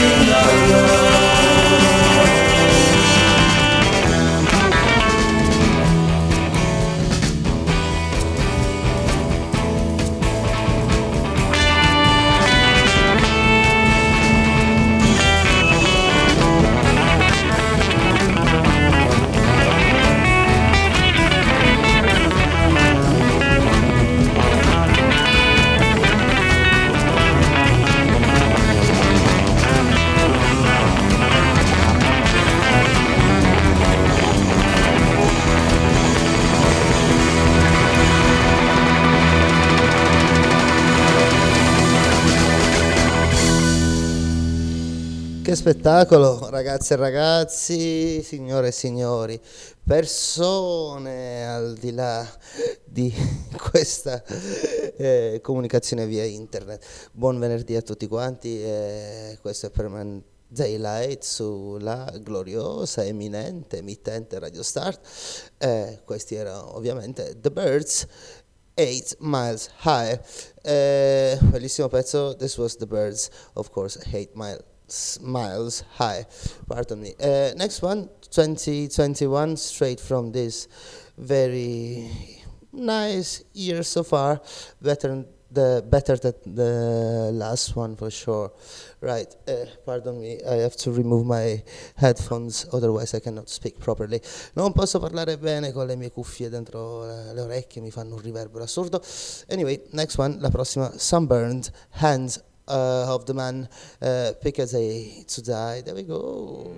standing spettacolo, ragazze e ragazzi, signore e signori, persone al di là di questa eh, comunicazione via internet. Buon venerdì a tutti quanti, eh, questo è Permanent Daylight sulla gloriosa, eminente, emittente Radio Start. Eh, questi erano ovviamente The Birds. 8 miles high. Eh, bellissimo pezzo. This was the birds, of course, 8 miles miles high. Pardon me. Uh, next one, 2021, straight from this very nice year so far. Better the better than the last one for sure. Right. Uh, pardon me. I have to remove my headphones, otherwise I cannot speak properly. Non posso parlare bene con le mie cuffie dentro eh, le orecchie, mi fanno un riverbero assurdo. Anyway, next one, la prossima, Sunburned Hands uh, of the man uh, to die. There we go.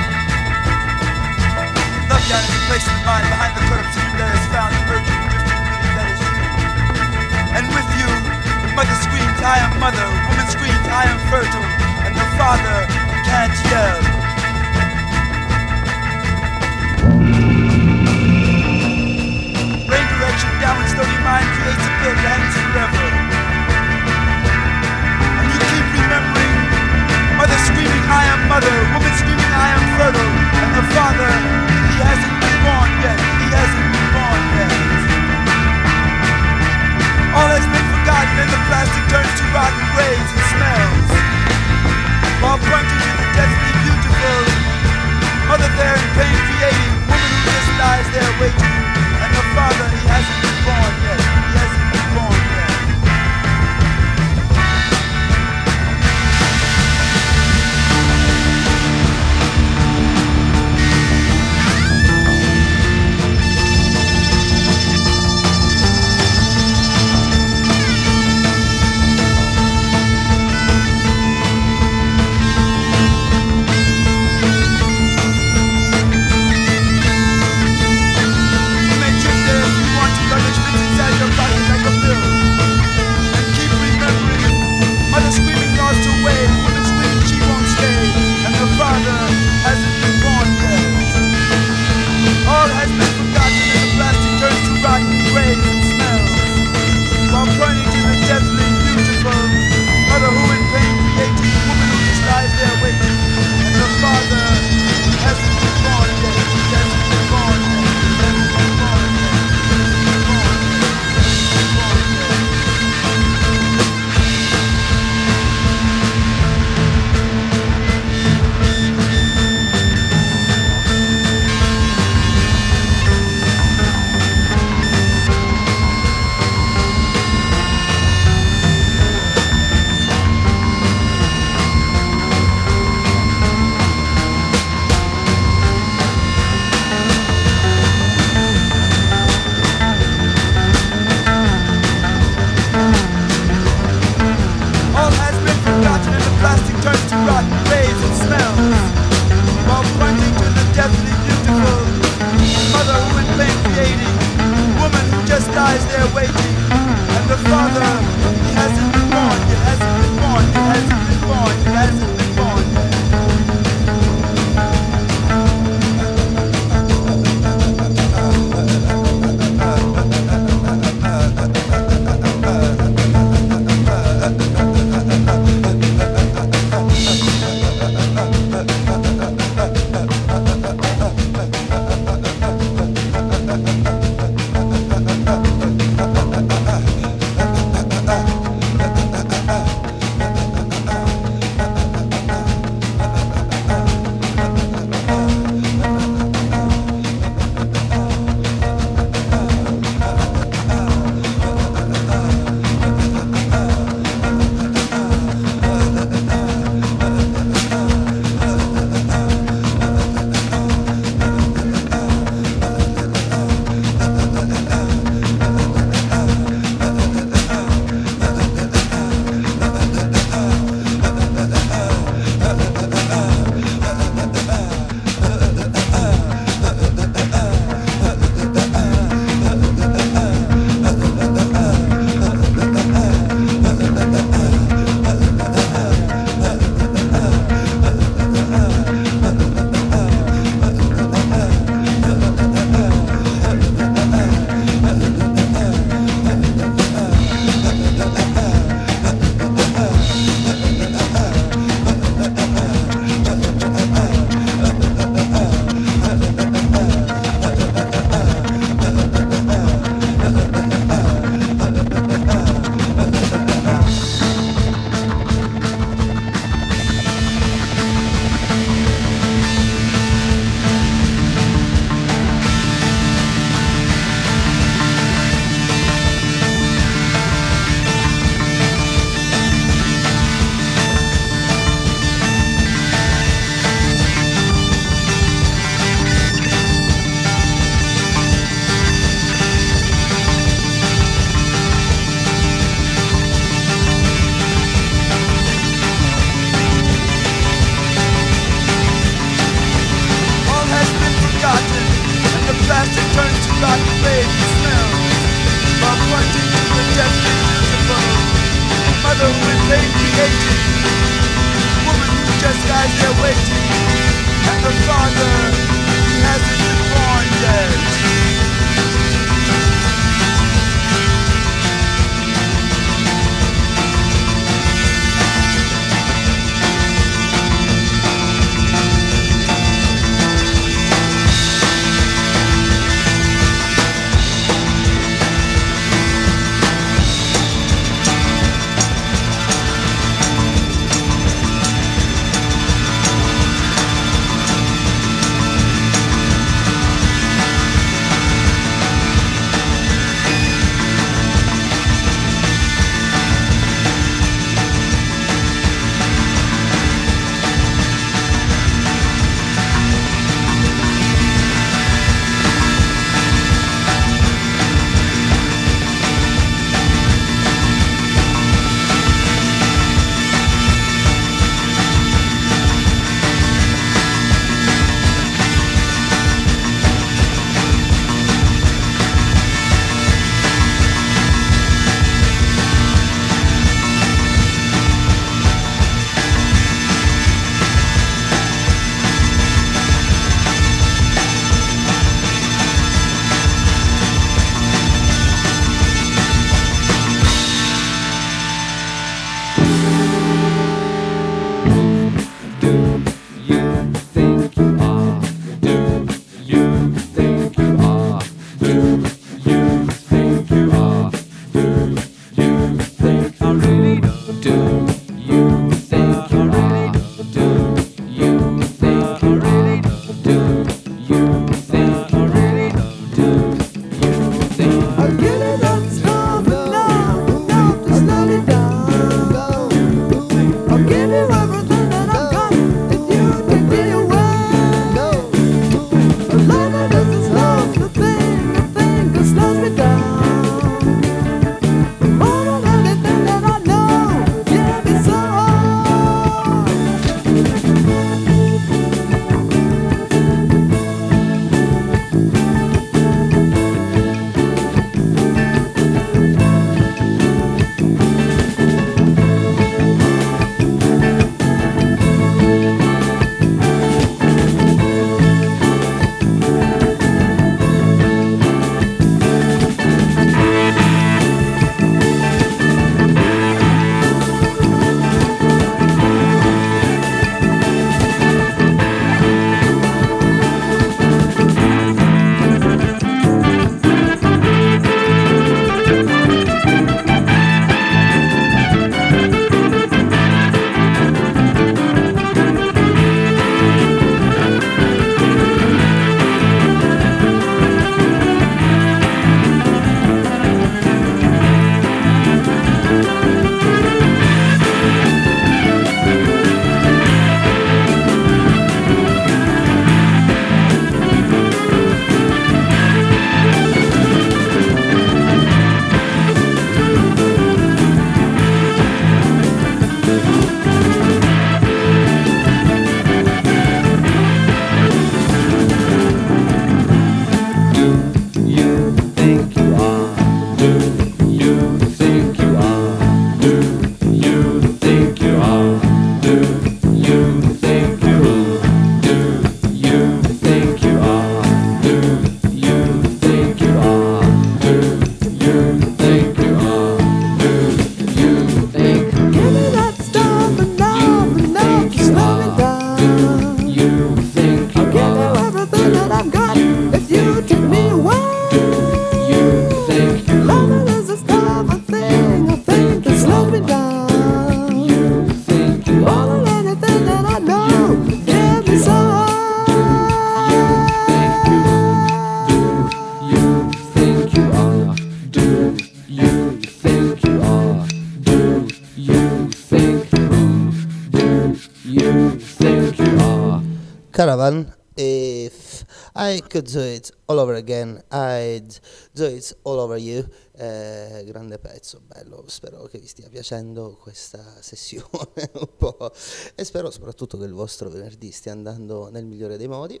Do it all over you. Eh, grande pezzo, bello, spero che vi stia piacendo questa sessione un po' e spero soprattutto che il vostro venerdì stia andando nel migliore dei modi.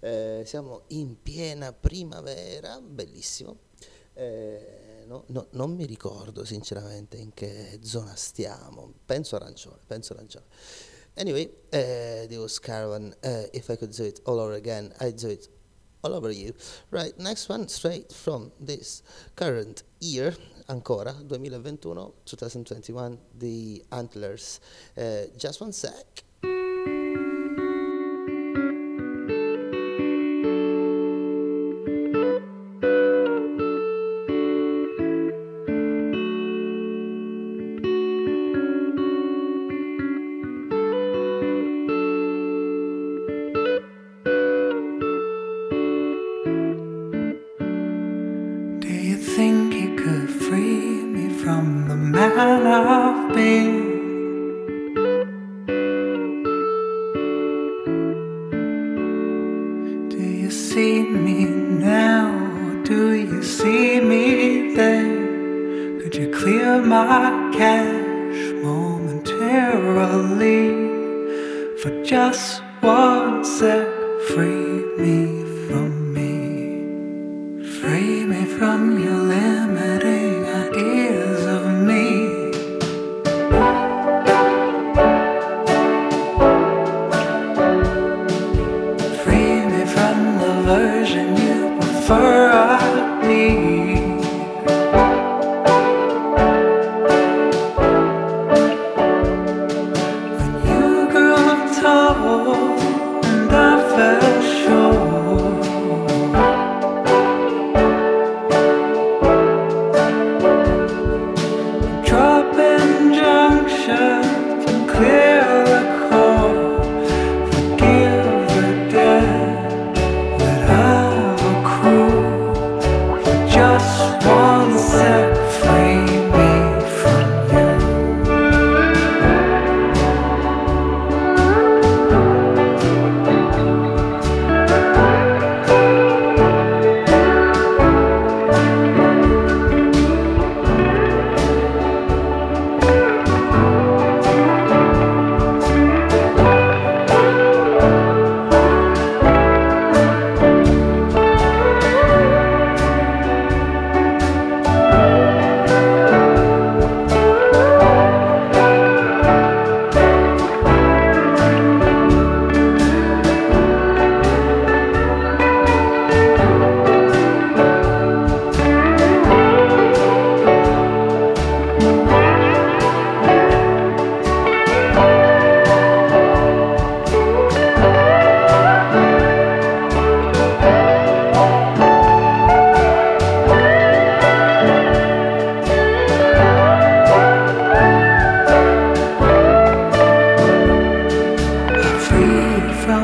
Eh, siamo in piena primavera, bellissimo. Eh, no, no, non mi ricordo sinceramente in che zona stiamo, penso arancione, penso arancione. Anyway, there was Caravan. Uh, if I could do it all over again, I'd do it all over you. Right, next one, straight from this current year, ancora, 2021, 2021, the Antlers. Uh, just one sec.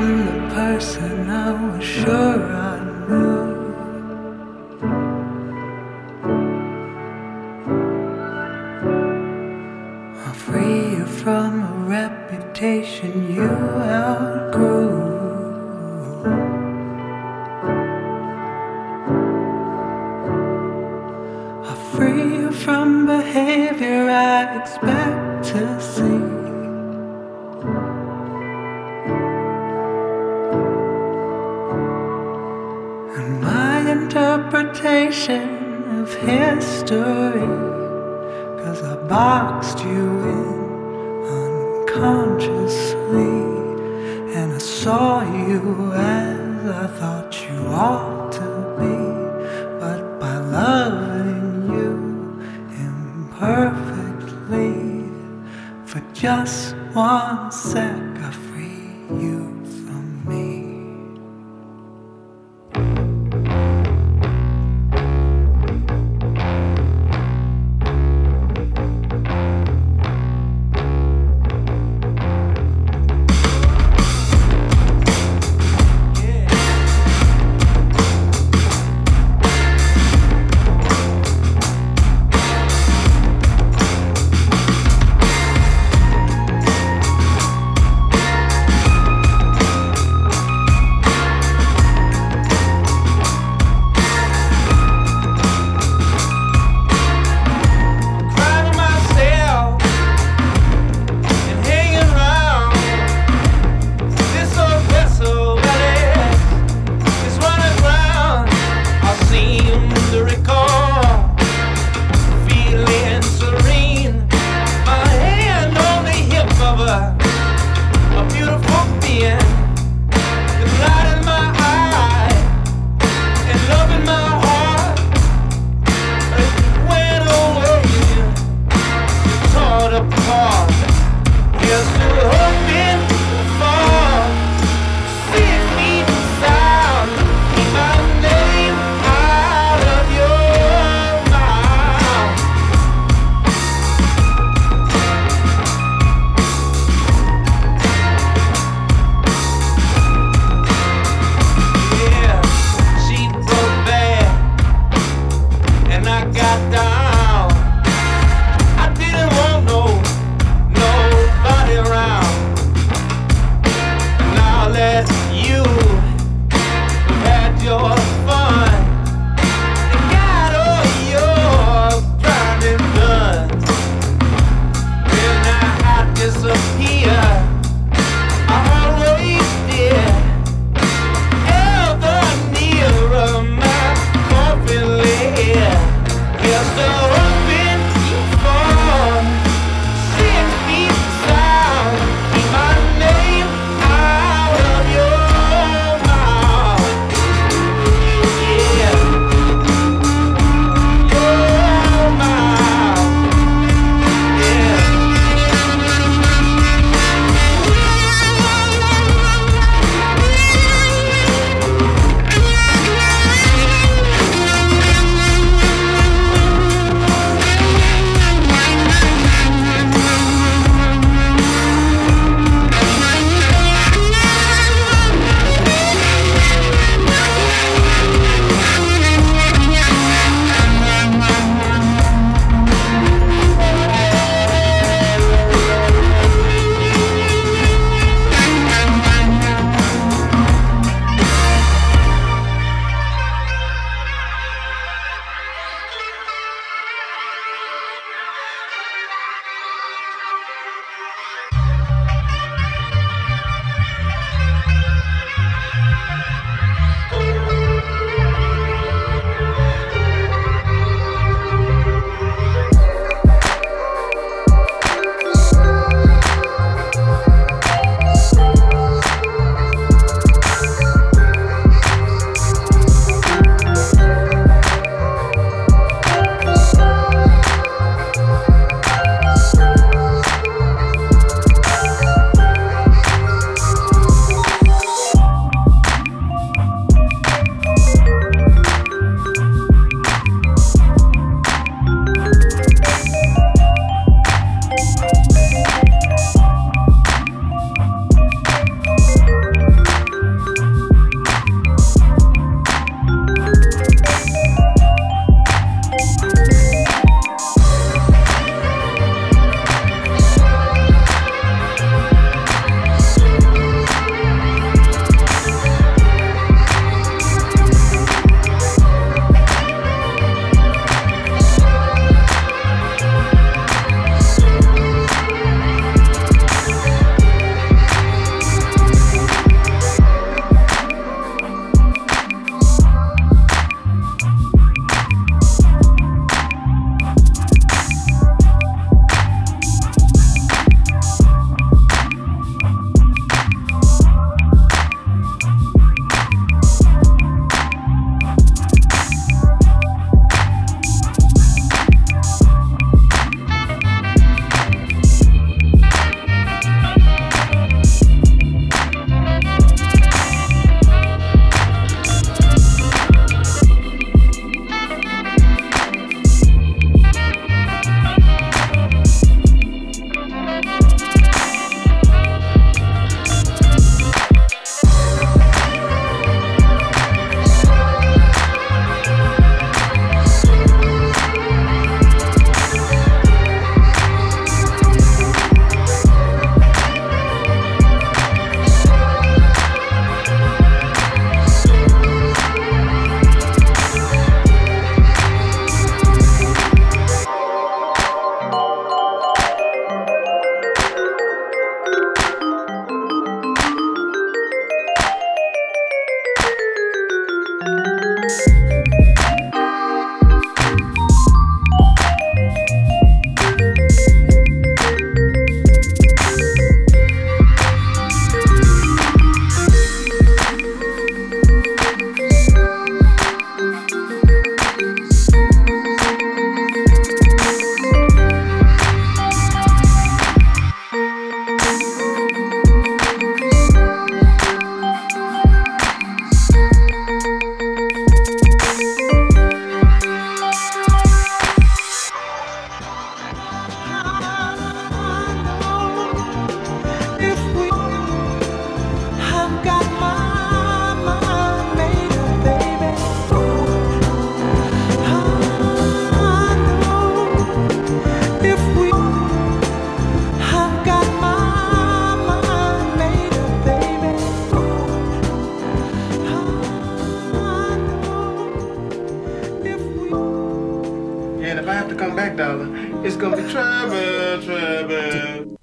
The person I was sure I knew.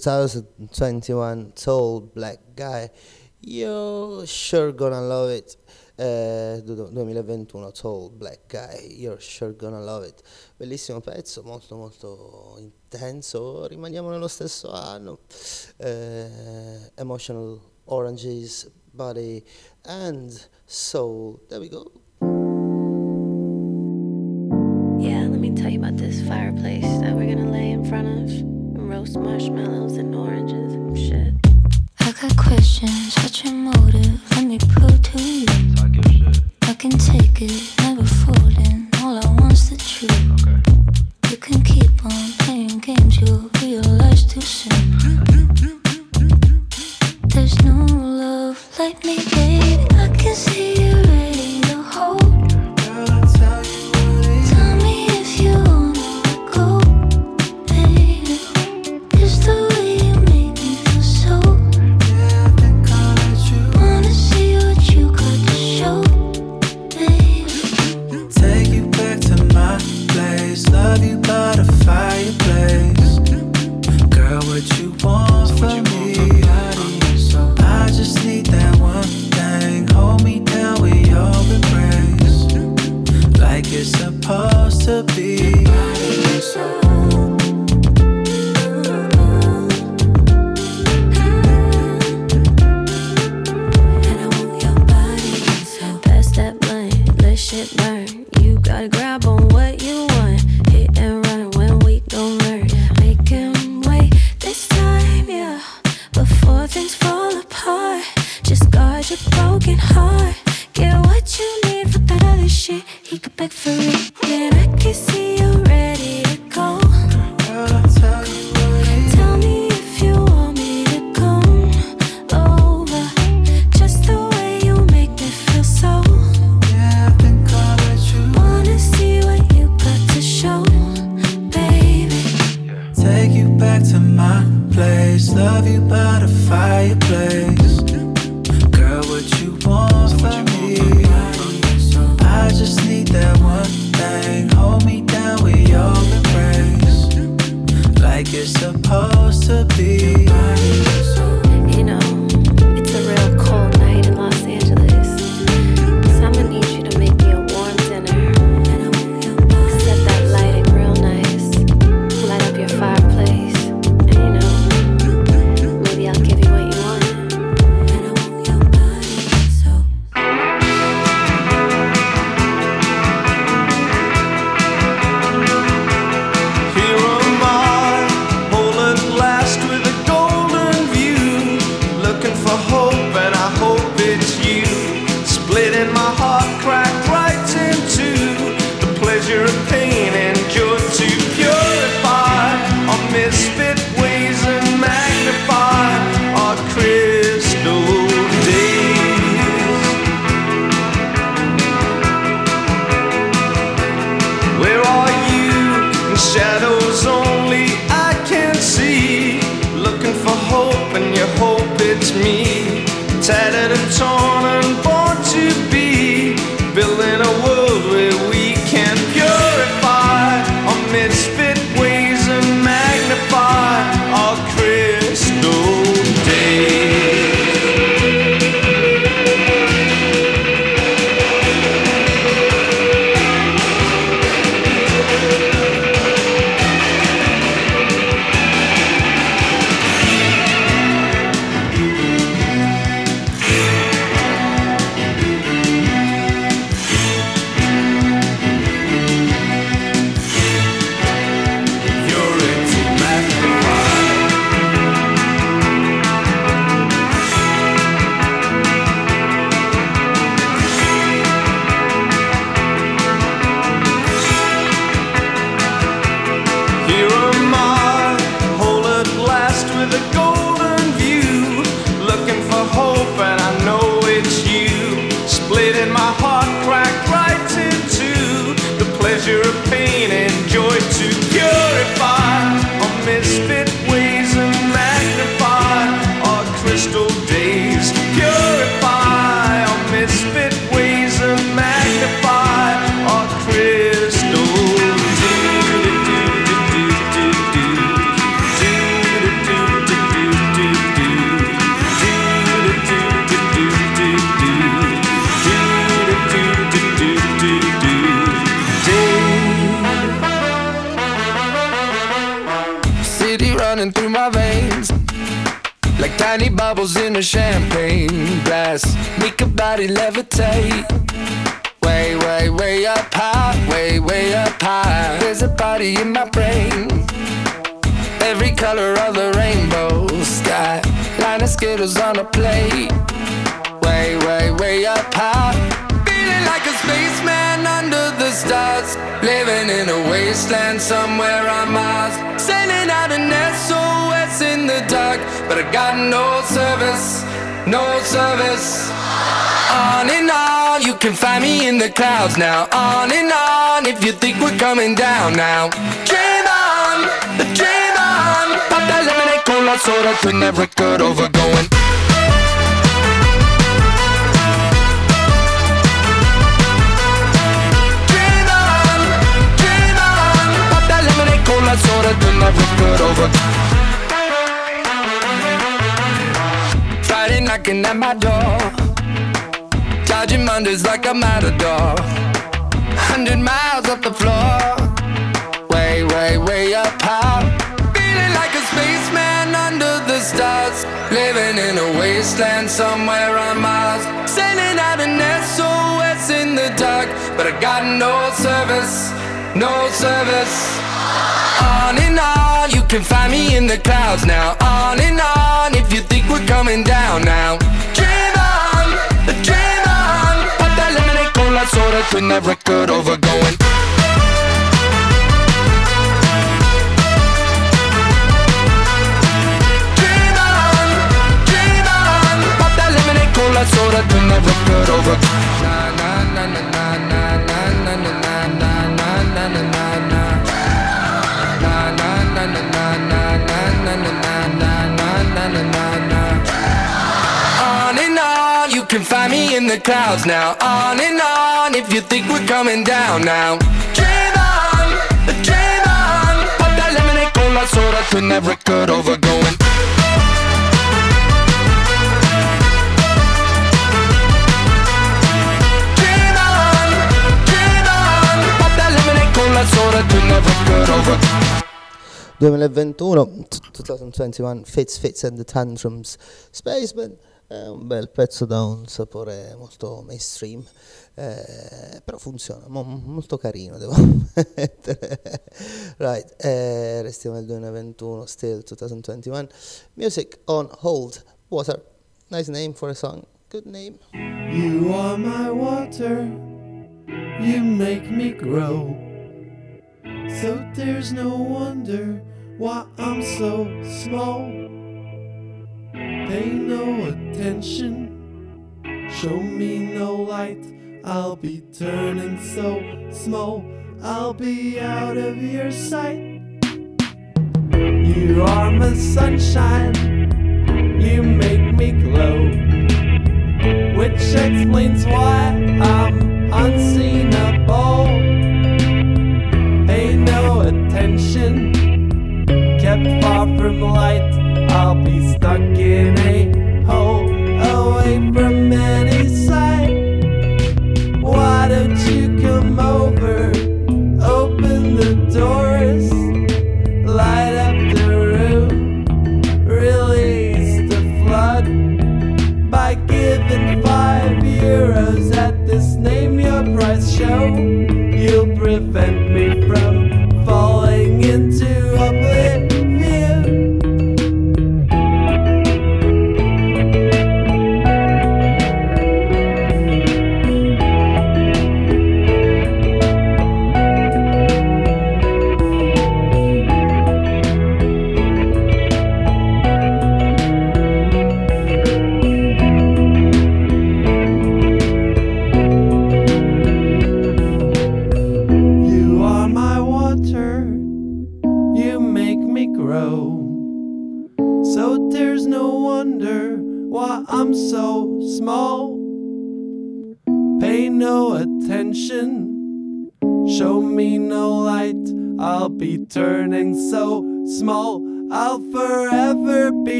2021 tall black guy, you're sure gonna love it. Uh, eh, 2021 Tall Black Guy, You're Sure Gonna Love It, bellissimo pezzo, molto molto intenso, rimaniamo nello stesso anno, eh, Emotional Oranges, Body and Soul, there we go. Yeah, let me tell you about this fireplace that we're gonna roast marshmallows and orange. But I got no service, no service. On and on, you can find me in the clouds now. On and on, if you think we're coming down now. Dream on, dream on. Pop that lemonade con la soda, turn that record over, going. Dream on, dream on. Pop that lemonade con la soda, turn that record over. Knocking at my door. Dodging Mondays like a matador. Hundred miles off the floor. Way, way, way up high. Feeling like a spaceman under the stars. Living in a wasteland somewhere on Mars. Sending out an SOS in the dark. But I got no service, no service. On and on, you can find me in the clouds now. On and on, if you we're coming down now. Dream on, dream on. Pop that lemonade con la soda, turn that record over, going. Dream on, dream on. Pop that lemonade con la soda, turn that record over. The clouds now. On and on, if you think we're coming down now. Dream on, dream on. Pop that lemonade con la soda, over, going. Dream on, dream on. Pop that lemonade con la soda, over. 2021, 2021, Fitz, Fitz and the Tantrums, Spaceman, è un bel pezzo da un sapore molto mainstream, eh, però funziona, mo- molto carino devo ammettere. right, eh, restiamo nel 2021, still 2021, Music on Hold, Water, nice name for a song, good name. You are my water, you make me grow. So there's no wonder why I'm so small. Pay no attention, show me no light. I'll be turning so small, I'll be out of your sight. You are my sunshine, you make me glow which explains why I'm unseenable. Pay no attention, kept far from light. I'll be stuck in a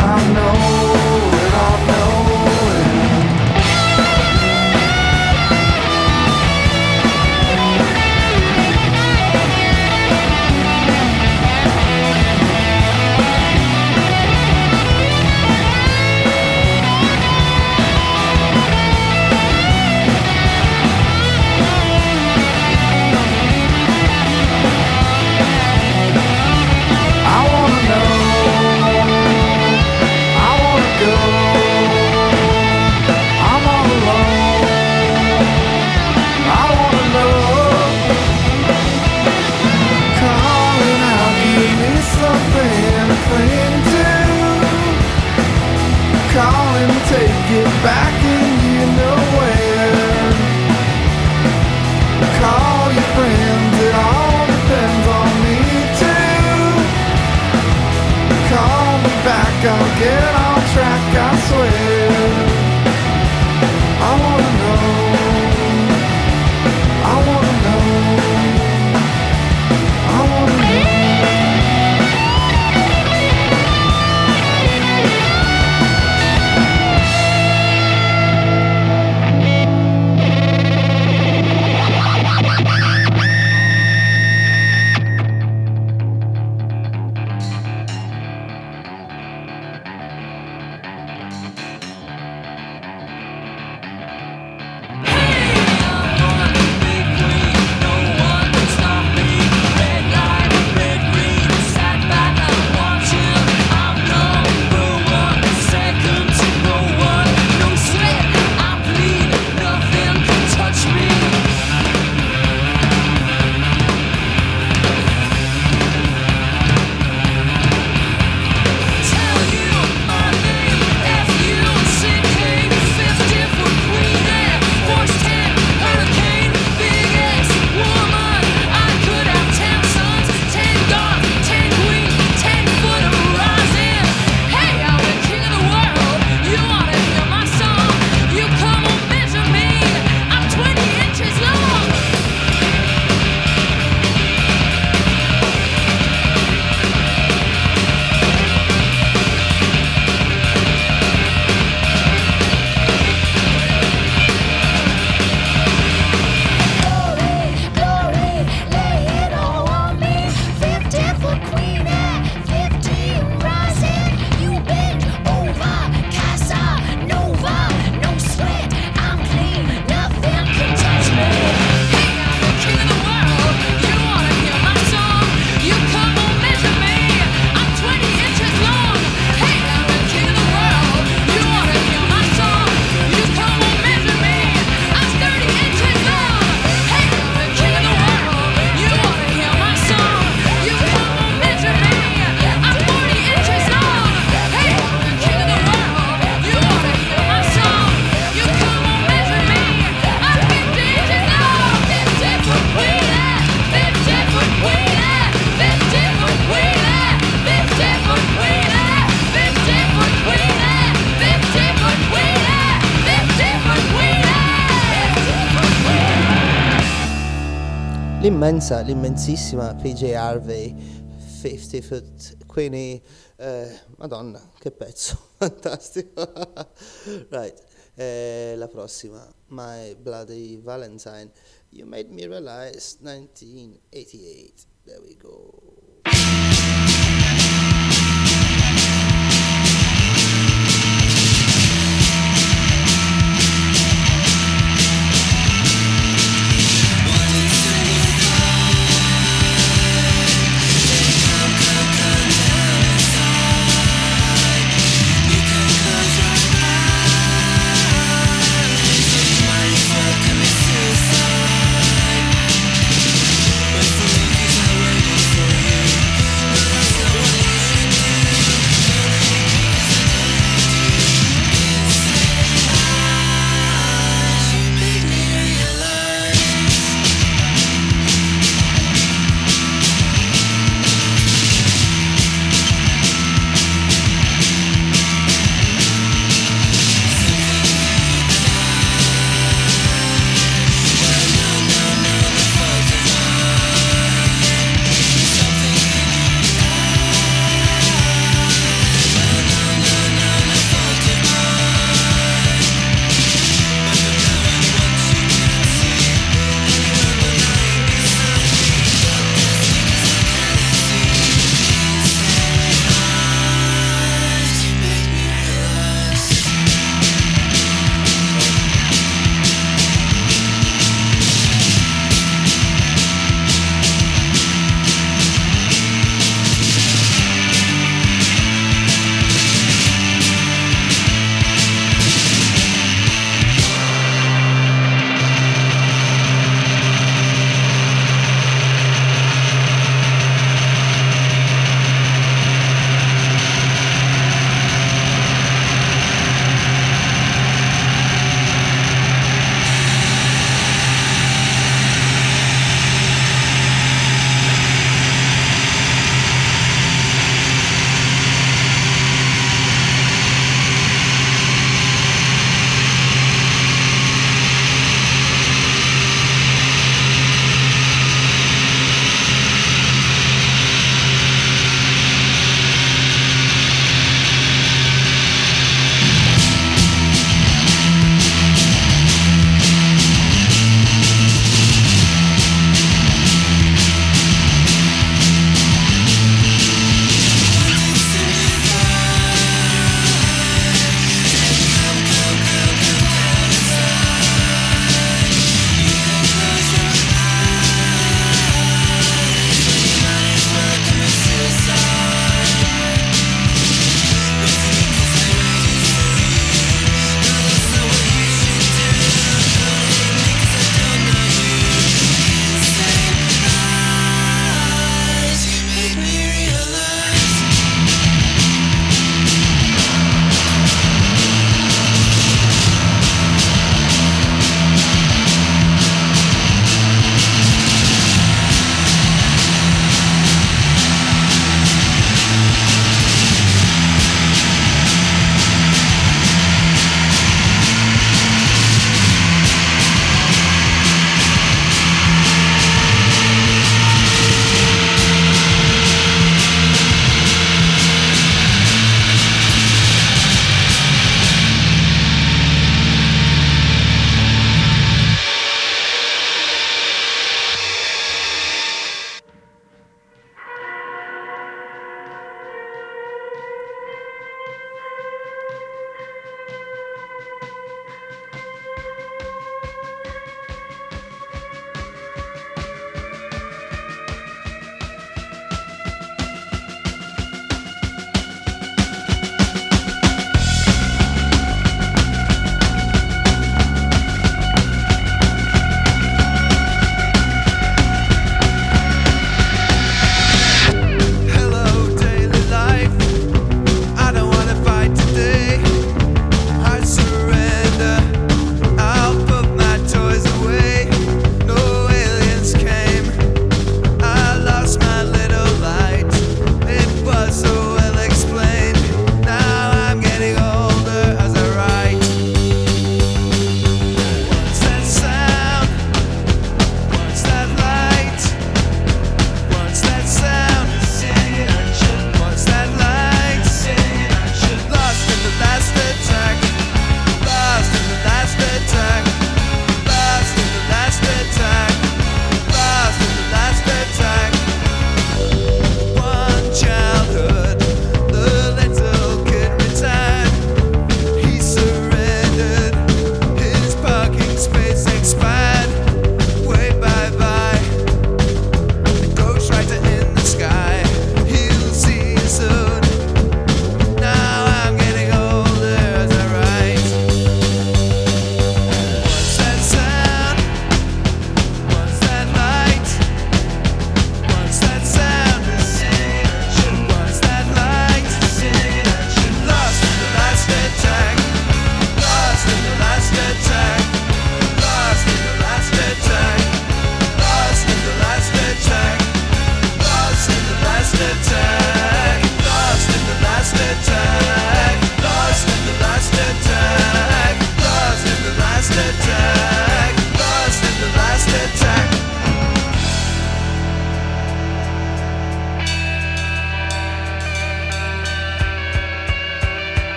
I know gonna get on. l'immensa, l'immensissima PJ Harvey 50 foot, quindi eh, madonna, che pezzo, fantastico. right, eh, la prossima, My Bloody Valentine, You Made Me Realize 1988, there we go.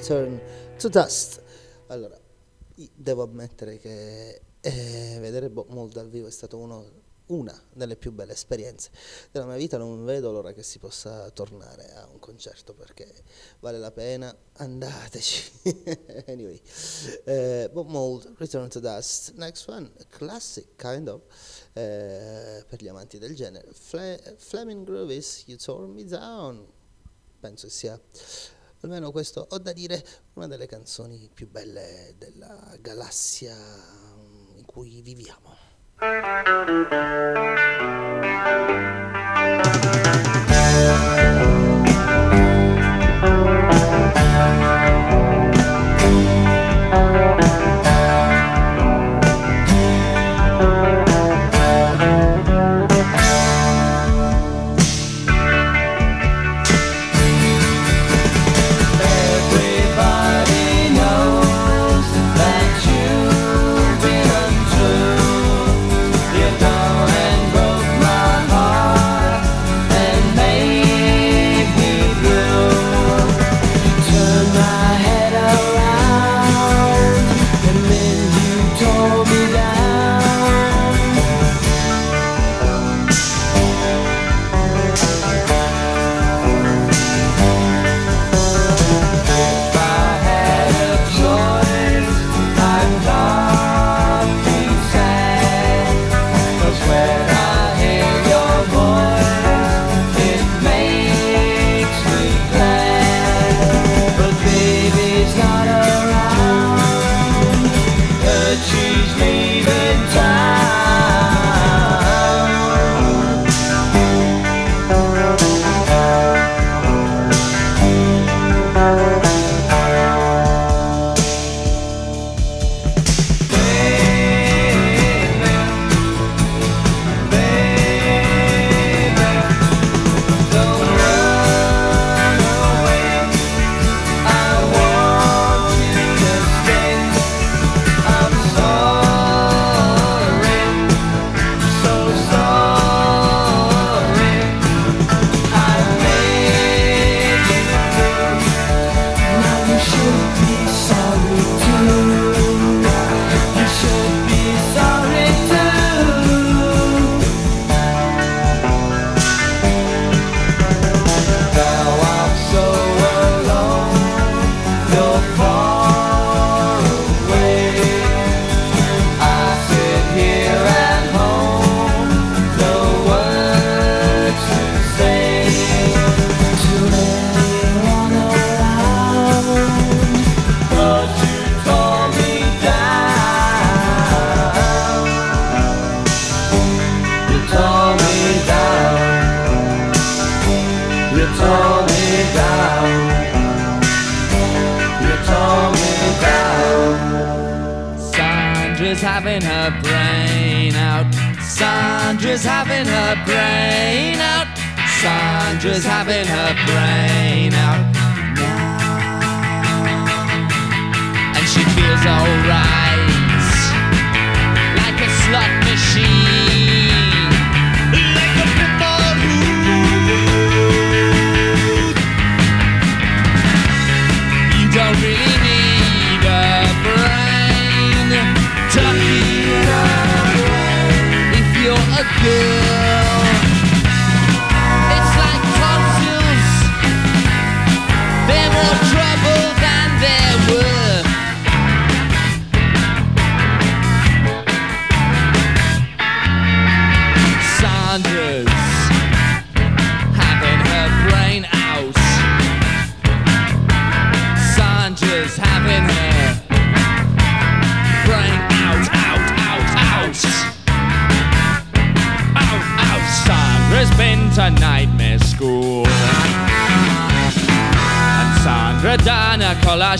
Return to Dust. Allora, devo ammettere che eh, vedere Bob Mould dal vivo è stata una delle più belle esperienze della mia vita. Non vedo l'ora che si possa tornare a un concerto perché vale la pena. Andateci. anyway, eh, Bob Mould Return to Dust. Next one, classic kind of. eh, per gli amanti del genere, Fle- Flaming Groovies, You Tore Me Down, penso sia almeno questo ho da dire una delle canzoni più belle della galassia mm, in cui viviamo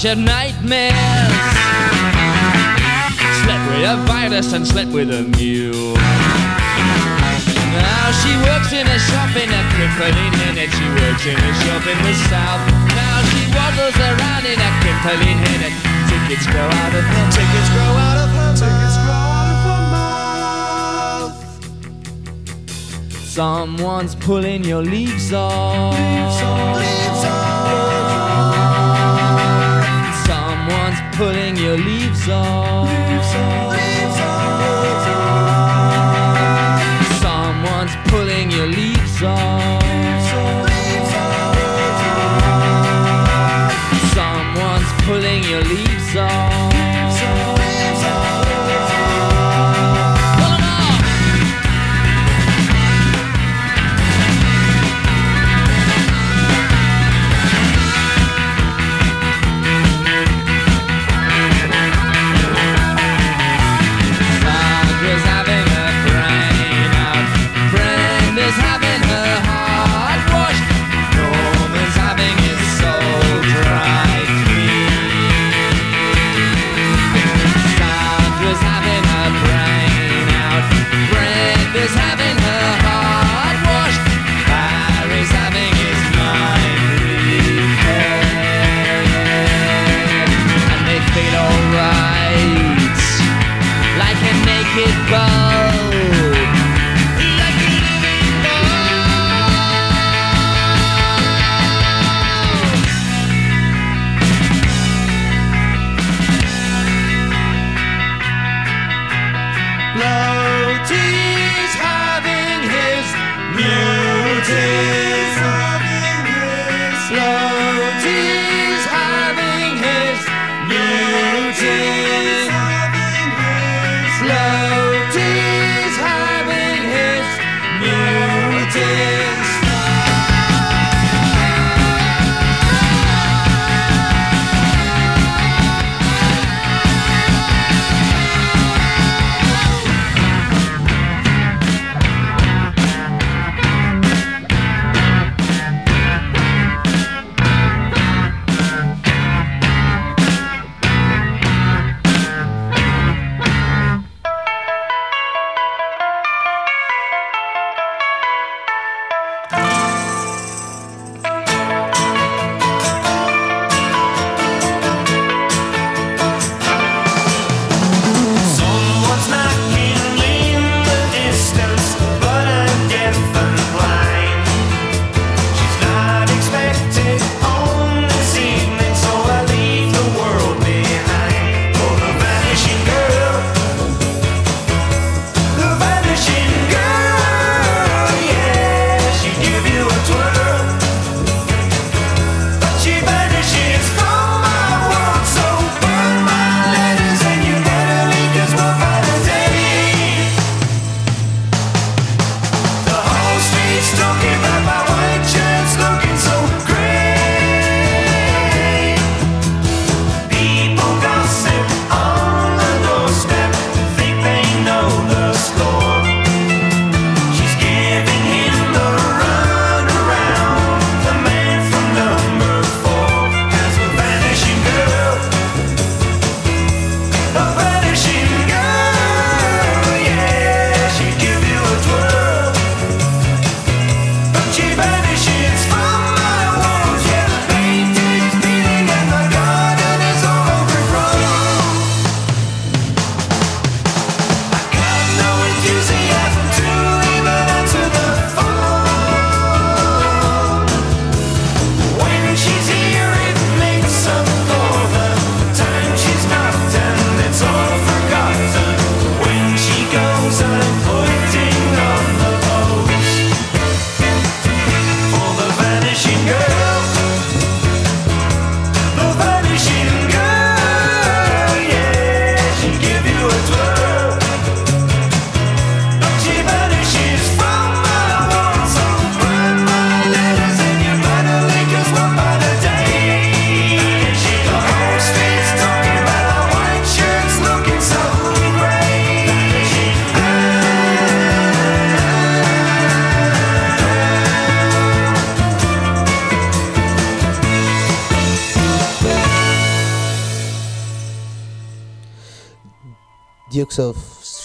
collage of nightmares. Slept with a virus and slept with a mule. Now she works in a shop in a crippling minute. She works in a shop in the south. Now she waddles around in a crippling minute. Tickets grow out of her. Tickets grow out of her. Tickets grow out of her mouth. Someone's pulling your leaves off. Leaves off. Pulling your leaves off. Leaves off. Leaves off. Someone's pulling your leaves off.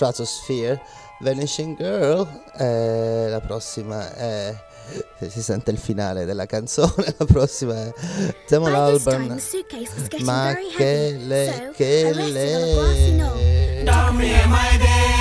Stratosphere, Vanishing Girl, eh, la prossima è... Si sente il finale della canzone, la prossima è Damon l'album Ma che le, che le... Dammi, am I?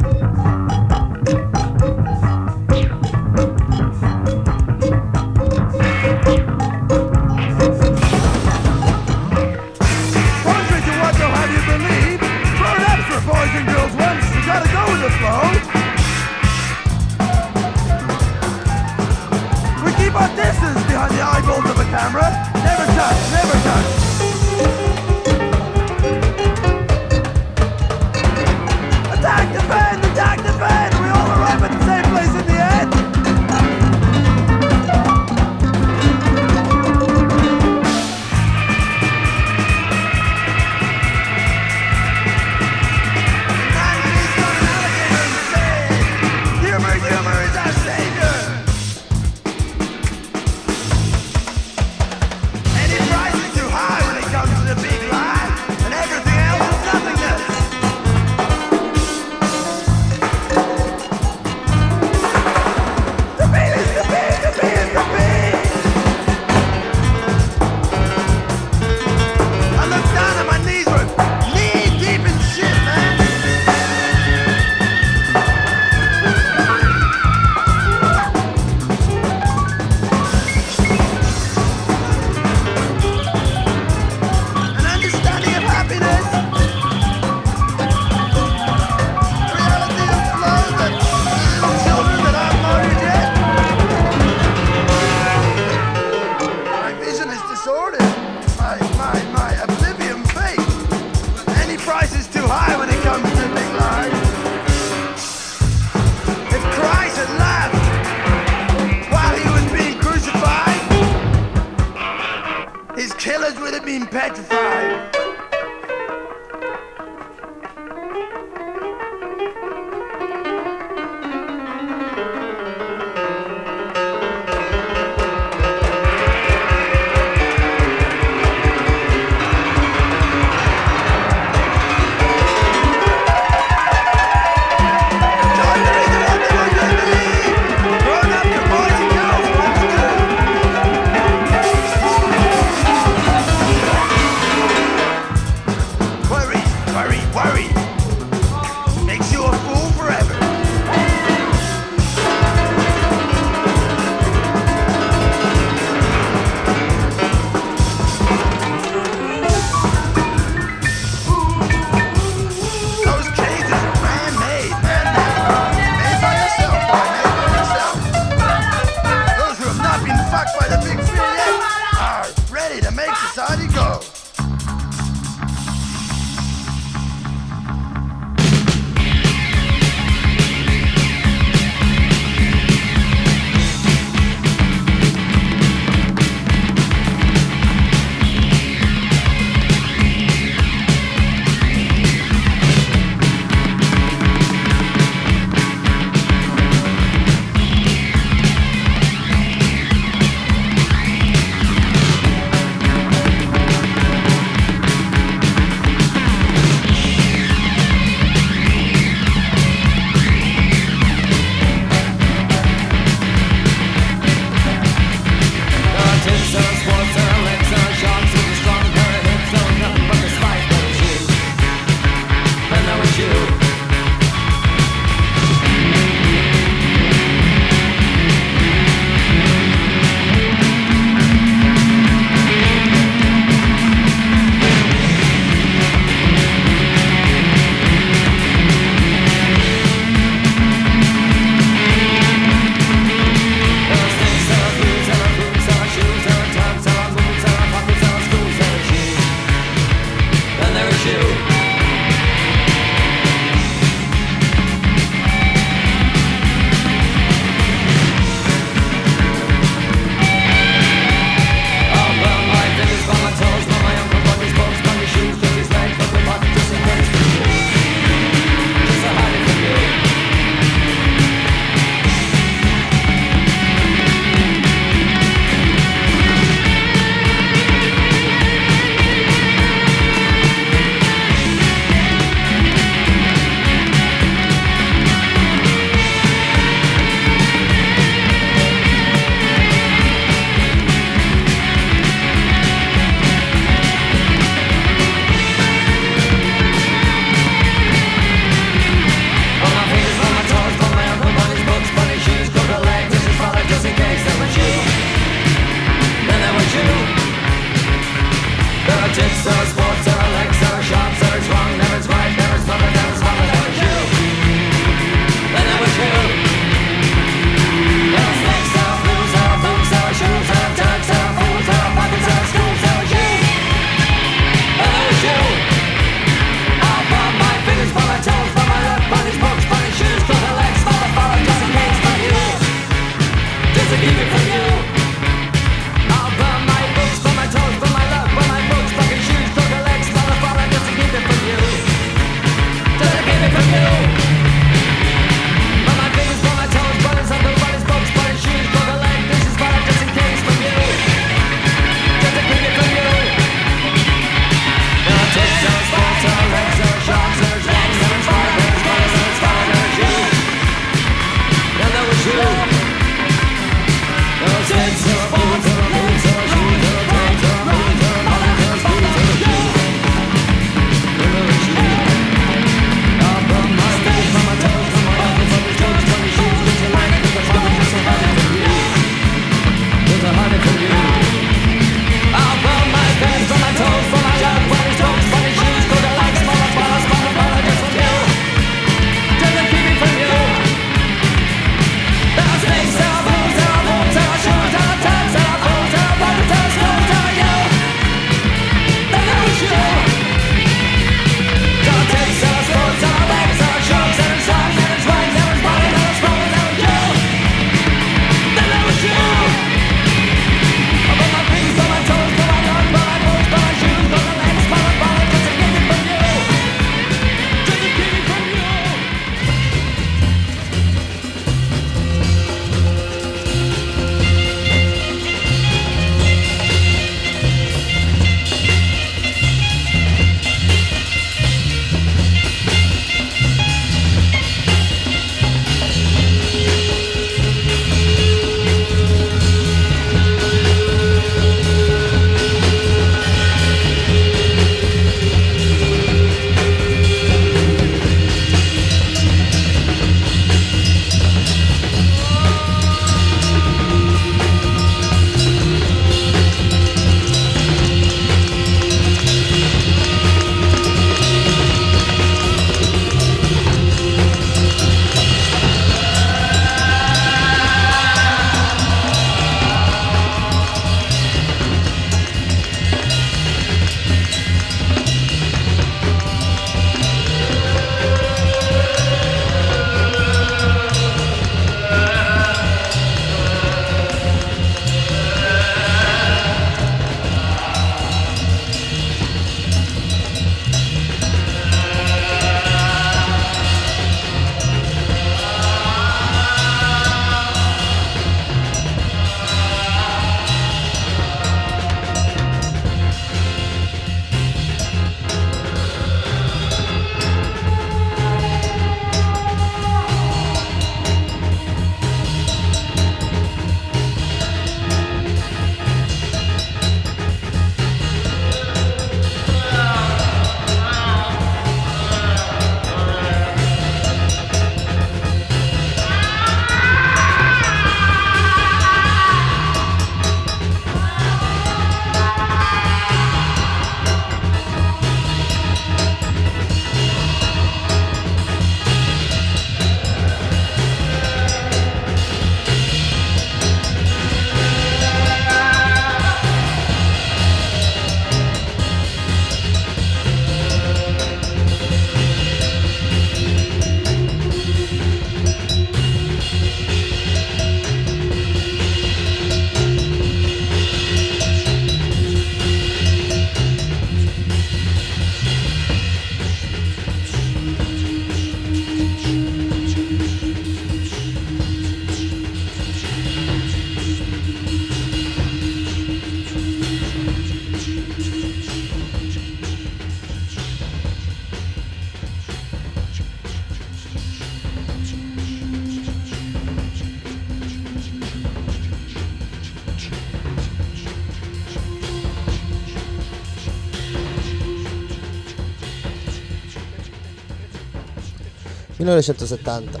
1970.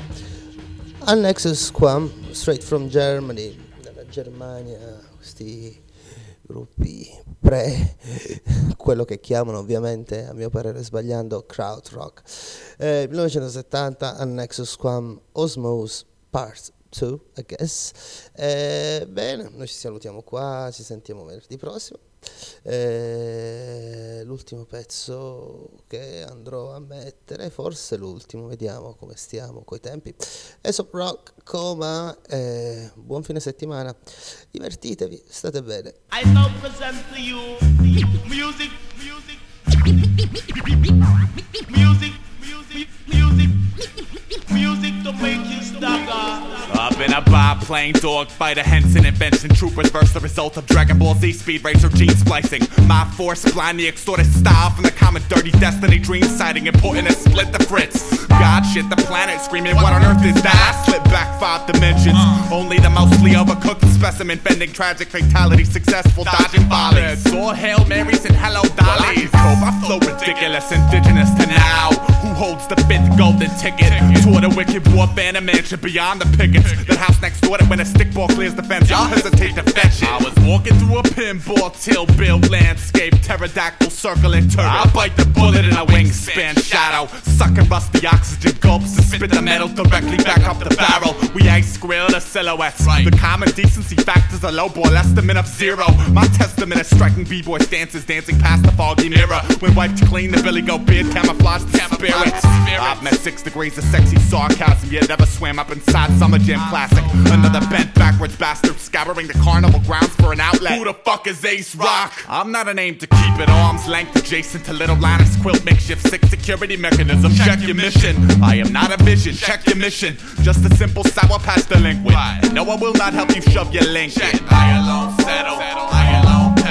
Annexus Quam, straight from Germany, dalla Germania, questi gruppi pre, quello che chiamano ovviamente, a mio parere sbagliando, crowd rock. Eh, 1970, Annexus Quam, Osmose Part 2, I guess. Eh, bene, noi ci salutiamo qua, ci sentiamo venerdì prossimo. Eh, l'ultimo pezzo che andrò a mettere, forse l'ultimo, vediamo come stiamo coi tempi. Aesop Rock, coma, eh, buon fine settimana, divertitevi, state bene. I now present to you music, music, music, music, music, to make you stagger. up in a biplane, dog fighter, Henson invention, troopers versus the result of Dragon Ball Z speed racer gene splicing. My force blind the extorted style from the common dirty destiny dream sighting, important to split the Fritz. God shit the planet, screaming, what on earth is that? I slip back five dimensions, uh. only the mostly overcooked specimen, bending tragic fatality, successful dodging volleys. All hail Marys and hello dollies. Cope, I flow ridiculous, indigenous to now. Who holds the fifth golden ticket? Toward a wicked warfare and a mansion beyond the pickets. The house next door to when a stickball clears the fence, y'all hesitate to fetch it. I was walking through a pinball till built landscape, pterodactyl circling turtle. I bite the bullet in a wingspan shadow, sucking rusty oxygen gulps and spit the metal directly back up the barrel. We ice grill the silhouettes. The common decency factors a low ball estimate of zero. My testament is striking b-boy stances, dancing past the foggy mirror. When wiped clean, the Billy Go beard camouflage the spirits. I've met six degrees of sexy sarcasm, yet never swam up inside Summer Jam Classic. Another bent backwards bastard scouring the carnival grounds for an outlet. Who the fuck is Aesop Rock? I'm not a name to keep at arm's length adjacent to Little Linus Quilt makeshift six security mechanism. Check your mission. I am not a vision. Check your mission. Just a simple sour patch delinquent. And no one will not help you shove your link. in. I alone settle. I alone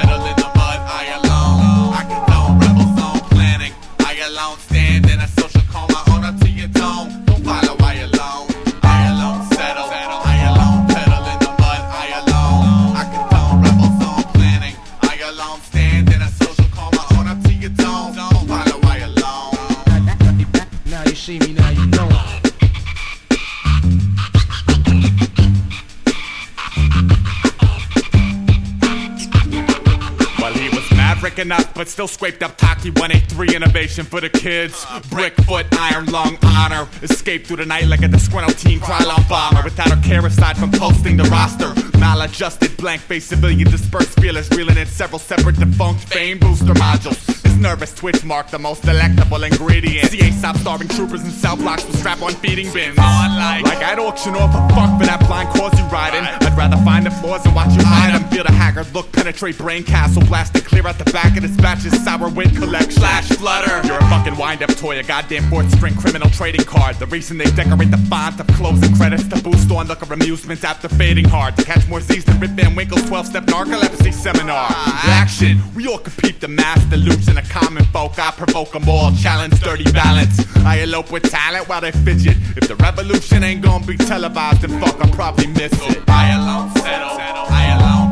enough, but still scraped up Taki 183 innovation for the kids. Brick foot, iron lung honor. Escaped through the night like a disgruntled teen Krylon bomber without a care aside from posting the roster. Maladjusted, blank faced civilian dispersed feelers, reeling in several separate defunct fame booster modules. Nervous twitch marked the most delectable ingredient. CA stop starving troopers in cell blocks with strap on feeding bins. Like, like I'd auction off a fuck for that blind cause you riding. I'd rather find the flaws and watch you hide them. Feel the haggard look penetrate brain castle, blast it clear out the back of this batch's sour wind collection. Slash flutter. You're a fucking wind up toy, a goddamn fourth string criminal trading card. The reason they decorate the font of closing credits to boost on look of amusement after fading hard. To catch more Z's than Rip Van Winkle's 12 step narcolepsy seminar. Ah, action. We all compete the mass delusion of common folk. I provoke them all, challenge dirty balance. I elope with talent while they fidget. If the revolution ain't gonna be televised, then fuck, I'll probably miss it. I alone settle. I alone